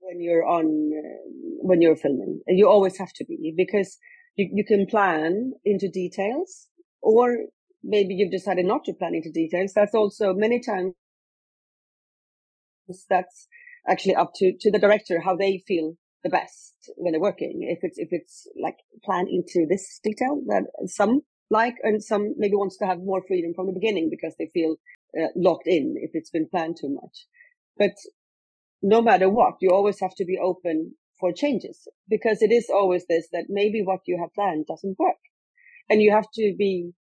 when you're on uh, when you're filming. You always have to be because you, you can plan into details or maybe you've decided not to plan into details. That's also many times that's actually up to, to the director, how they feel the best when they're working. If it's, if it's like plan into this detail that some like and some maybe wants to have more freedom from the beginning because they feel uh, locked in if it's been planned too much. But no matter what, you always have to be open for changes because it is always this that maybe what you have planned doesn't work. And you have to be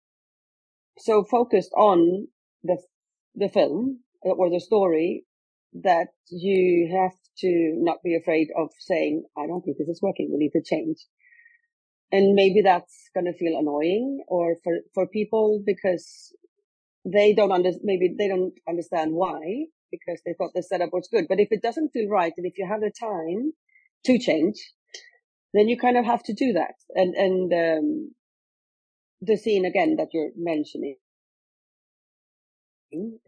so focused on the, the film or the story that you have to not be afraid of saying, I don't think this is working. We need to change. And maybe that's going to feel annoying or for, for people because they don't under, maybe they don't understand why because they thought the setup was good. But if it doesn't feel right and if you have the time to change, then you kind of have to do that. And, and, um, the scene again that you're mentioning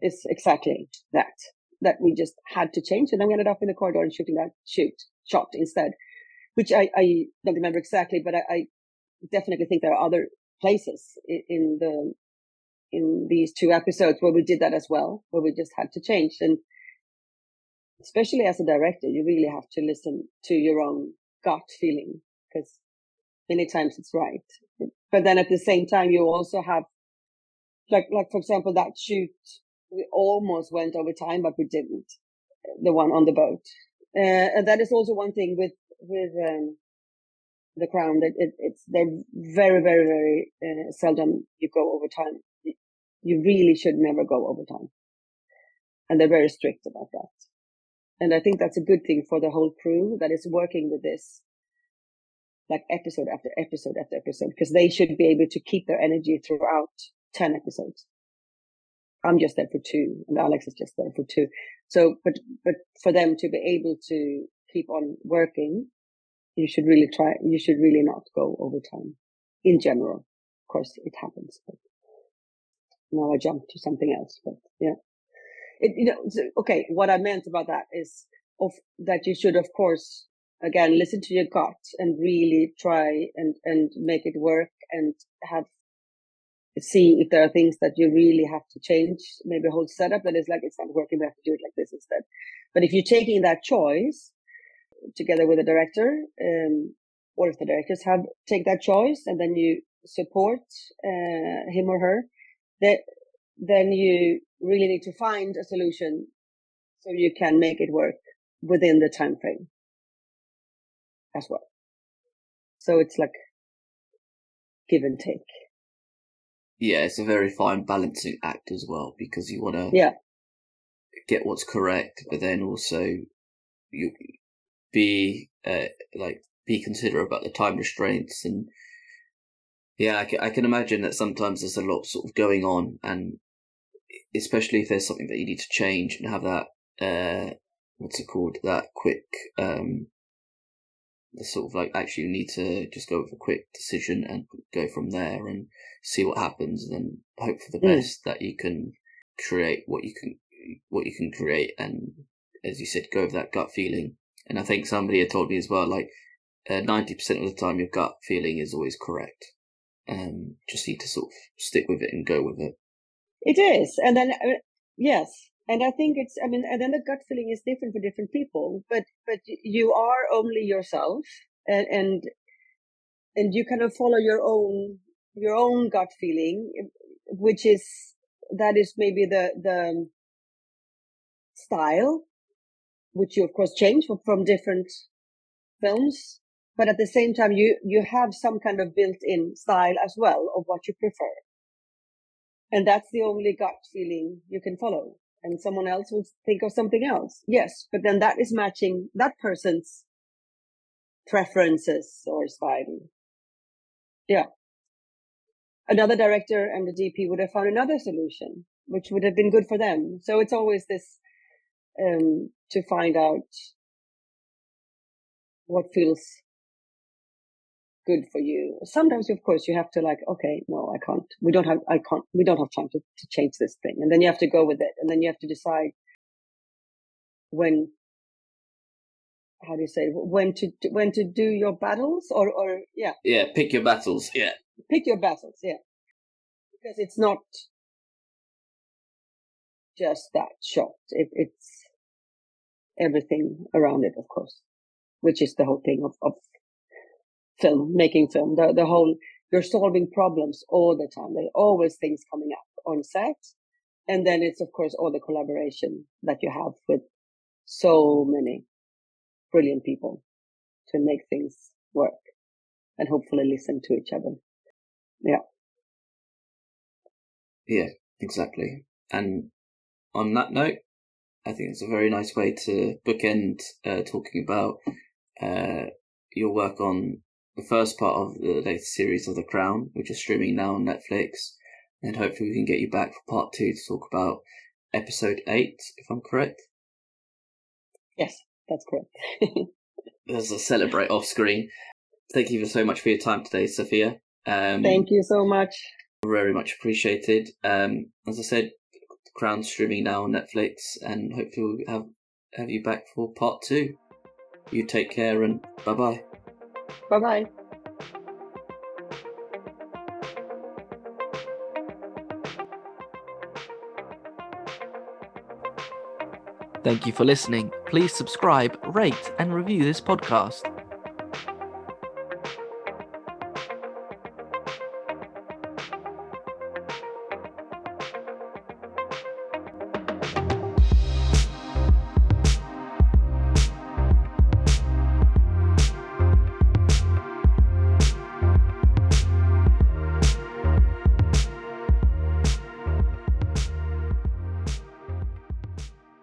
is exactly that, that we just had to change. And then we ended up in the corridor and shooting that shoot shot instead, which I, I don't remember exactly, but I, I definitely think there are other places in, in the, in these two episodes where we did that as well, where we just had to change. And especially as a director, you really have to listen to your own gut feeling because many times it's right. But then at the same time, you also have, like, like for example, that shoot, we almost went over time, but we didn't. The one on the boat. Uh, and that is also one thing with, with, um, the crown that it, it's, they're very, very, very, uh, seldom you go over time. You really should never go overtime. And they're very strict about that. And I think that's a good thing for the whole crew that is working with this. like episode after episode after episode because they should be able to keep their energy throughout 10 episodes. I'm just there for two and Alex is just there for two. So, but, but for them to be able to keep on working, you should really try, you should really not go overtime in general. Of course, it happens, but now I jump to something else, but yeah. It, you know, okay. What I meant about that is of that you should, of course, again, listen to your gut and really try and, and make it work and have see if there are things that you really have to change, maybe a whole setup that is like, it's not working, we have to do it like this instead. But if you're taking that choice together with the director, um, or if the directors have take that choice and then you support, uh, him or her, that then you really need to find a solution so you can make it work within the time frame as well. So it's like give and take yeah, it's a very fine balancing act as well because you want to yeah get what's correct, but then also you be uh, like be considerate about the time restraints and yeah, I can, I can imagine that sometimes there's a lot sort of going on, and especially if there's something that you need to change and have that uh, what's it called? That quick um the sort of like actually you need to just go with a quick decision and go from there and see what happens and then hope for the mm. best that you can create what you can what you can create and as you said go with that gut feeling. And i think somebody had told me as well like uh, 90% of the time your gut feeling is always correct um just need to sort of stick with it and go with it. It is. And then uh, yes. And I think it's, I mean, and then the gut feeling is different for different people, but, but you are only yourself and, and, and you kind of follow your own, your own gut feeling, which is, that is maybe the, the style, which you of course change from, from different films. But at the same time, you, you have some kind of built in style as well of what you prefer. And that's the only gut feeling you can follow and someone else will think of something else. Yes, but then that is matching that person's preferences or style. Yeah. Another director and the DP would have found another solution, which would have been good for them. So it's always this, um, to find out what feels good for you. Sometimes, of course, you have to like, okay, no, I can't. We don't have, I can't, we don't have time to, to change this thing. And then you have to go with it. And then you have to decide when, how do you say, when to, when to do your battles or, or, yeah. Yeah. Pick your battles. Yeah. Pick your battles. Yeah. Because it's not just that shot. It, it's everything around it, of course, which is the whole thing of, of film, making film, the, the whole, you're solving problems all the time. There are always things coming up on set. And then it's, of course, all the collaboration that you have with so many brilliant people to make things work and hopefully listen to each other. Yeah. Yeah, exactly. And on that note, I think it's a very nice way to bookend uh, talking about uh, your work on the first part of the latest series of The Crown, which is streaming now on Netflix. And hopefully we can get you back for part two to talk about episode eight, if I'm correct. Yes, that's correct. There's a celebrate off screen. Thank you so much for your time today, Sophia. Um, Thank you so much. Very much appreciated. Um, as I said, Crown streaming now on Netflix, and hopefully we'll have have you back for part two. You take care and bye bye. Bye bye. Thank you for listening. Please subscribe, rate, and review this podcast.